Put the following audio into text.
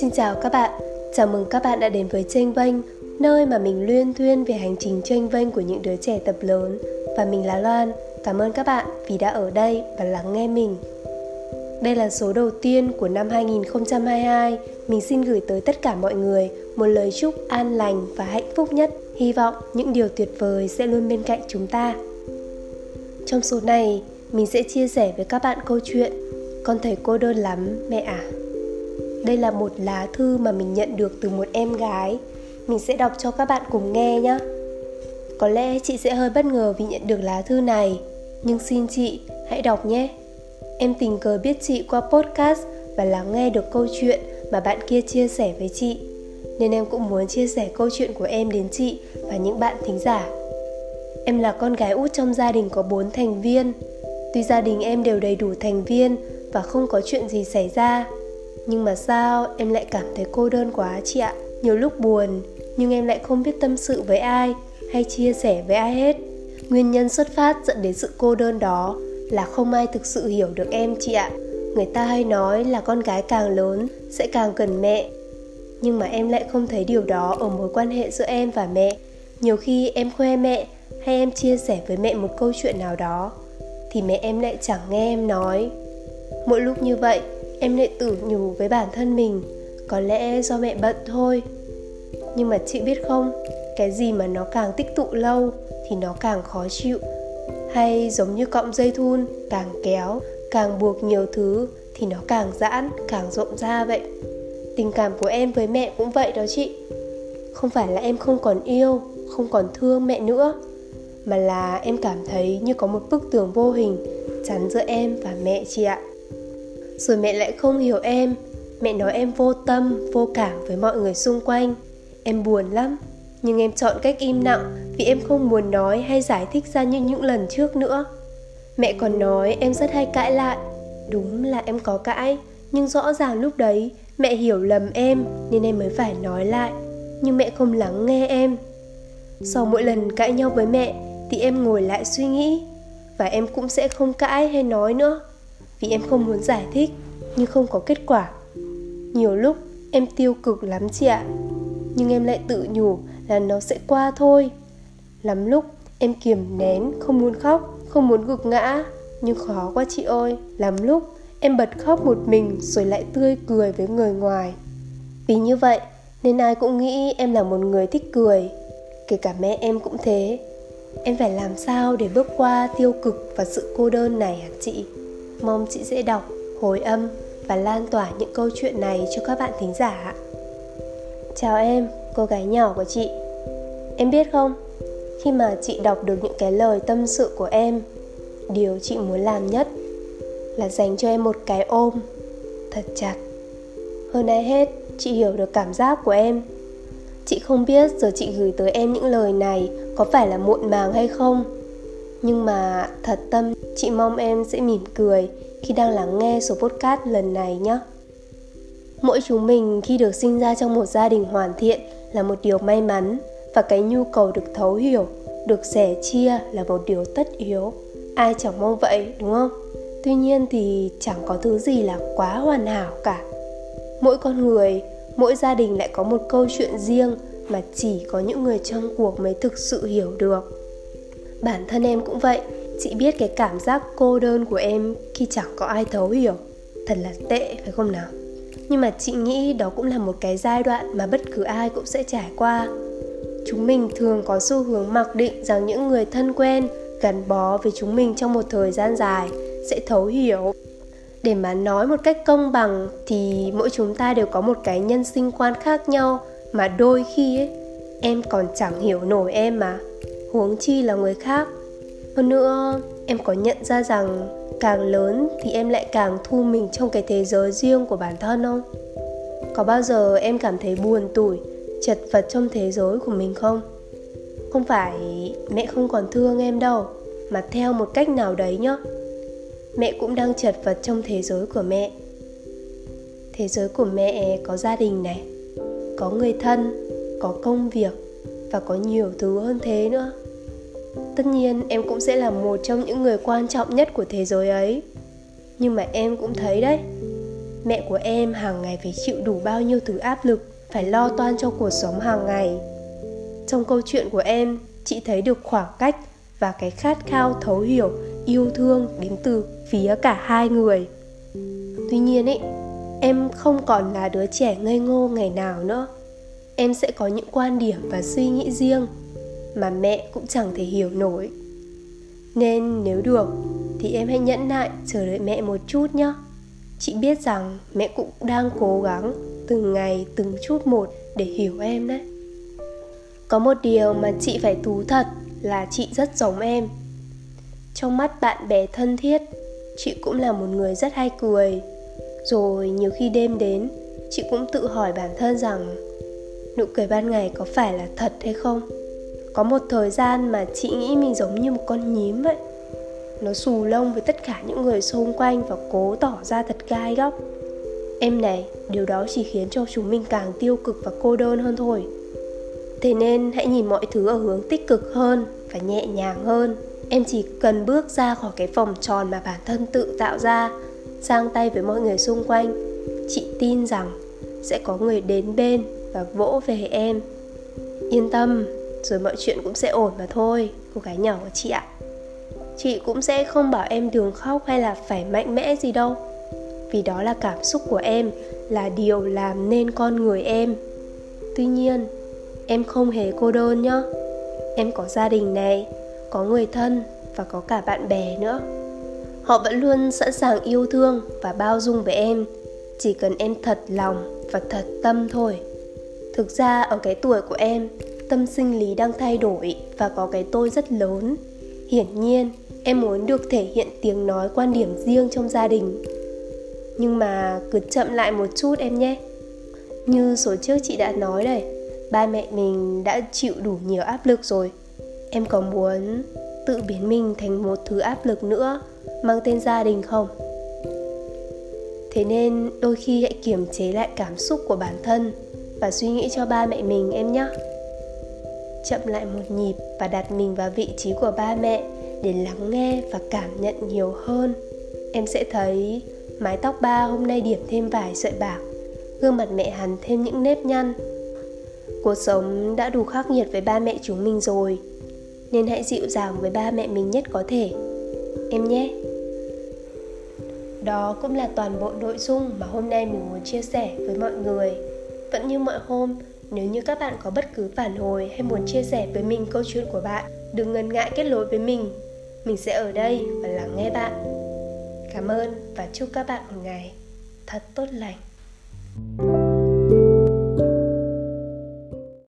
Xin chào các bạn, chào mừng các bạn đã đến với Tranh Vênh, nơi mà mình luyên thuyên về hành trình tranh vênh của những đứa trẻ tập lớn. Và mình là Loan, cảm ơn các bạn vì đã ở đây và lắng nghe mình. Đây là số đầu tiên của năm 2022, mình xin gửi tới tất cả mọi người một lời chúc an lành và hạnh phúc nhất. Hy vọng những điều tuyệt vời sẽ luôn bên cạnh chúng ta. Trong số này, mình sẽ chia sẻ với các bạn câu chuyện Con thấy cô đơn lắm, mẹ à. Đây là một lá thư mà mình nhận được từ một em gái. Mình sẽ đọc cho các bạn cùng nghe nhé. Có lẽ chị sẽ hơi bất ngờ vì nhận được lá thư này, nhưng xin chị hãy đọc nhé. Em tình cờ biết chị qua podcast và lắng nghe được câu chuyện mà bạn kia chia sẻ với chị. Nên em cũng muốn chia sẻ câu chuyện của em đến chị và những bạn thính giả. Em là con gái út trong gia đình có 4 thành viên. Tuy gia đình em đều đầy đủ thành viên và không có chuyện gì xảy ra, nhưng mà sao em lại cảm thấy cô đơn quá chị ạ? Nhiều lúc buồn, nhưng em lại không biết tâm sự với ai hay chia sẻ với ai hết. Nguyên nhân xuất phát dẫn đến sự cô đơn đó là không ai thực sự hiểu được em chị ạ. Người ta hay nói là con gái càng lớn sẽ càng cần mẹ. Nhưng mà em lại không thấy điều đó ở mối quan hệ giữa em và mẹ. Nhiều khi em khoe mẹ hay em chia sẻ với mẹ một câu chuyện nào đó thì mẹ em lại chẳng nghe em nói. Mỗi lúc như vậy, em lại tự nhủ với bản thân mình, có lẽ do mẹ bận thôi. Nhưng mà chị biết không, cái gì mà nó càng tích tụ lâu thì nó càng khó chịu hay giống như cọng dây thun càng kéo càng buộc nhiều thứ thì nó càng giãn càng rộng ra vậy tình cảm của em với mẹ cũng vậy đó chị không phải là em không còn yêu không còn thương mẹ nữa mà là em cảm thấy như có một bức tường vô hình chắn giữa em và mẹ chị ạ. Rồi mẹ lại không hiểu em. Mẹ nói em vô tâm, vô cảm với mọi người xung quanh. Em buồn lắm, nhưng em chọn cách im lặng vì em không muốn nói hay giải thích ra như những lần trước nữa. Mẹ còn nói em rất hay cãi lại. Đúng là em có cãi, nhưng rõ ràng lúc đấy mẹ hiểu lầm em nên em mới phải nói lại. Nhưng mẹ không lắng nghe em. Sau mỗi lần cãi nhau với mẹ thì em ngồi lại suy nghĩ. Và em cũng sẽ không cãi hay nói nữa, vì em không muốn giải thích, nhưng không có kết quả. Nhiều lúc em tiêu cực lắm chị ạ, nhưng em lại tự nhủ là nó sẽ qua thôi. Lắm lúc em kiềm nén, không muốn khóc, không muốn gục ngã, nhưng khó quá chị ơi. Lắm lúc em bật khóc một mình rồi lại tươi cười với người ngoài. Vì như vậy nên ai cũng nghĩ em là một người thích cười, kể cả mẹ em cũng thế em phải làm sao để bước qua tiêu cực và sự cô đơn này hả chị? Mong chị sẽ đọc, hồi âm và lan tỏa những câu chuyện này cho các bạn thính giả chào em, cô gái nhỏ của chị. Em biết không? Khi mà chị đọc được những cái lời tâm sự của em, điều chị muốn làm nhất là dành cho em một cái ôm. Thật chặt. Hơn ai hết, chị hiểu được cảm giác của em. Chị không biết giờ chị gửi tới em những lời này có phải là muộn màng hay không? Nhưng mà thật tâm, chị mong em sẽ mỉm cười khi đang lắng nghe số podcast lần này nhé. Mỗi chúng mình khi được sinh ra trong một gia đình hoàn thiện là một điều may mắn và cái nhu cầu được thấu hiểu, được sẻ chia là một điều tất yếu. Ai chẳng mong vậy, đúng không? Tuy nhiên thì chẳng có thứ gì là quá hoàn hảo cả. Mỗi con người, mỗi gia đình lại có một câu chuyện riêng mà chỉ có những người trong cuộc mới thực sự hiểu được. Bản thân em cũng vậy, chị biết cái cảm giác cô đơn của em khi chẳng có ai thấu hiểu, thật là tệ, phải không nào? Nhưng mà chị nghĩ đó cũng là một cái giai đoạn mà bất cứ ai cũng sẽ trải qua. Chúng mình thường có xu hướng mặc định rằng những người thân quen, gắn bó với chúng mình trong một thời gian dài sẽ thấu hiểu. Để mà nói một cách công bằng thì mỗi chúng ta đều có một cái nhân sinh quan khác nhau mà đôi khi ấy, em còn chẳng hiểu nổi em mà. Huống chi là người khác. Hơn nữa, em có nhận ra rằng càng lớn thì em lại càng thu mình trong cái thế giới riêng của bản thân không? Có bao giờ em cảm thấy buồn tủi, chật vật trong thế giới của mình không? Không phải mẹ không còn thương em đâu, mà theo một cách nào đấy nhá. Mẹ cũng đang chật vật trong thế giới của mẹ. Thế giới của mẹ có gia đình này có người thân, có công việc và có nhiều thứ hơn thế nữa. Tất nhiên, em cũng sẽ là một trong những người quan trọng nhất của thế giới ấy. Nhưng mà em cũng thấy đấy, mẹ của em hàng ngày phải chịu đủ bao nhiêu thứ áp lực, phải lo toan cho cuộc sống hàng ngày. Trong câu chuyện của em, chị thấy được khoảng cách và cái khát khao, thấu hiểu, yêu thương đến từ phía cả hai người. Tuy nhiên ấy em không còn là đứa trẻ ngây ngô ngày nào nữa. Em sẽ có những quan điểm và suy nghĩ riêng mà mẹ cũng chẳng thể hiểu nổi. Nên nếu được, thì em hãy nhẫn nại chờ đợi mẹ một chút nhé. Chị biết rằng mẹ cũng đang cố gắng từng ngày, từng chút một để hiểu em đấy. Có một điều mà chị phải thú thật là chị rất giống em. Trong mắt bạn bè thân thiết, chị cũng là một người rất hay cười rồi nhiều khi đêm đến, chị cũng tự hỏi bản thân rằng, nụ cười ban ngày có phải là thật hay không? Có một thời gian mà chị nghĩ mình giống như một con nhím vậy. Nó xù lông với tất cả những người xung quanh và cố tỏ ra thật gai góc. Em này, điều đó chỉ khiến cho chúng mình càng tiêu cực và cô đơn hơn thôi. Thế nên hãy nhìn mọi thứ ở hướng tích cực hơn và nhẹ nhàng hơn. Em chỉ cần bước ra khỏi cái vòng tròn mà bản thân tự tạo ra sang tay với mọi người xung quanh. Chị tin rằng sẽ có người đến bên và vỗ về em. Yên tâm, rồi mọi chuyện cũng sẽ ổn mà thôi, cô gái nhỏ của chị ạ. Chị cũng sẽ không bảo em đường khóc hay là phải mạnh mẽ gì đâu. Vì đó là cảm xúc của em, là điều làm nên con người em. Tuy nhiên, em không hề cô đơn nhá. Em có gia đình này, có người thân và có cả bạn bè nữa họ vẫn luôn sẵn sàng yêu thương và bao dung với em. Chỉ cần em thật lòng và thật tâm thôi. Thực ra, ở cái tuổi của em, tâm sinh lý đang thay đổi và có cái tôi rất lớn. Hiển nhiên, em muốn được thể hiện tiếng nói quan điểm riêng trong gia đình. Nhưng mà cứ chậm lại một chút em nhé. Như số trước chị đã nói đây, ba mẹ mình đã chịu đủ nhiều áp lực rồi. Em có muốn tự biến mình thành một thứ áp lực nữa? Mang tên gia đình không? Thế nên đôi khi hãy kiềm chế lại cảm xúc của bản thân và suy nghĩ cho ba mẹ mình em nhé. Chậm lại một nhịp và đặt mình vào vị trí của ba mẹ để lắng nghe và cảm nhận nhiều hơn. Em sẽ thấy mái tóc ba hôm nay điểm thêm vài sợi bạc, gương mặt mẹ hằn thêm những nếp nhăn. Cuộc sống đã đủ khắc nghiệt với ba mẹ chúng mình rồi, nên hãy dịu dàng với ba mẹ mình nhất có thể. Em nhé đó cũng là toàn bộ nội dung mà hôm nay mình muốn chia sẻ với mọi người. Vẫn như mọi hôm, nếu như các bạn có bất cứ phản hồi hay muốn chia sẻ với mình câu chuyện của bạn, đừng ngần ngại kết nối với mình. Mình sẽ ở đây và lắng nghe bạn. Cảm ơn và chúc các bạn một ngày thật tốt lành.